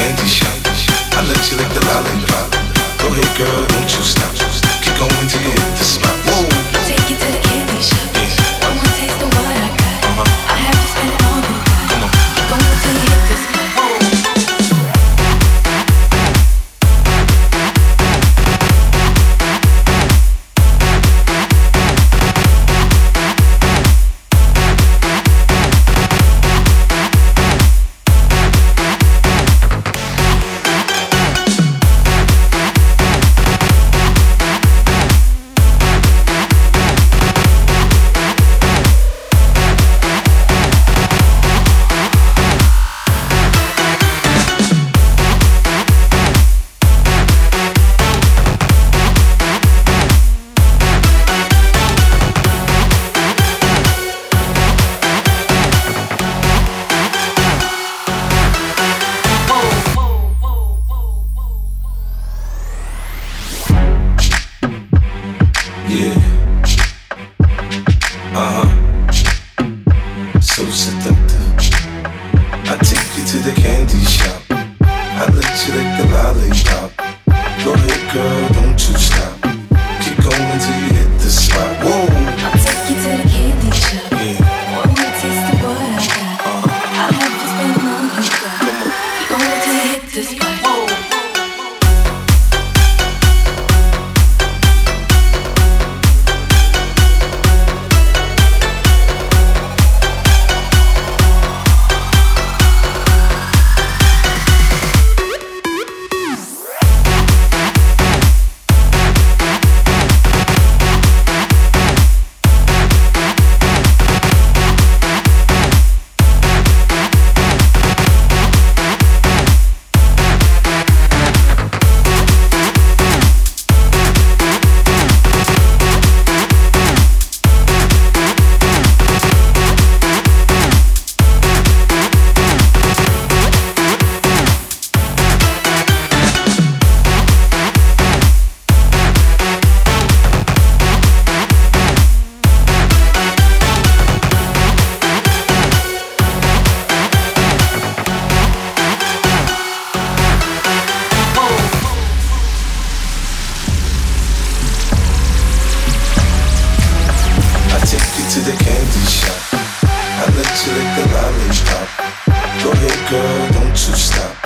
candy shop. I let you lick the lollipop. Go ahead, girl, don't you stop. Keep going to hit the spot. shop. I let you lick the lollipop. Go ahead, girl. candy shop. I let you lick the lollipop. Go ahead, girl, don't you stop.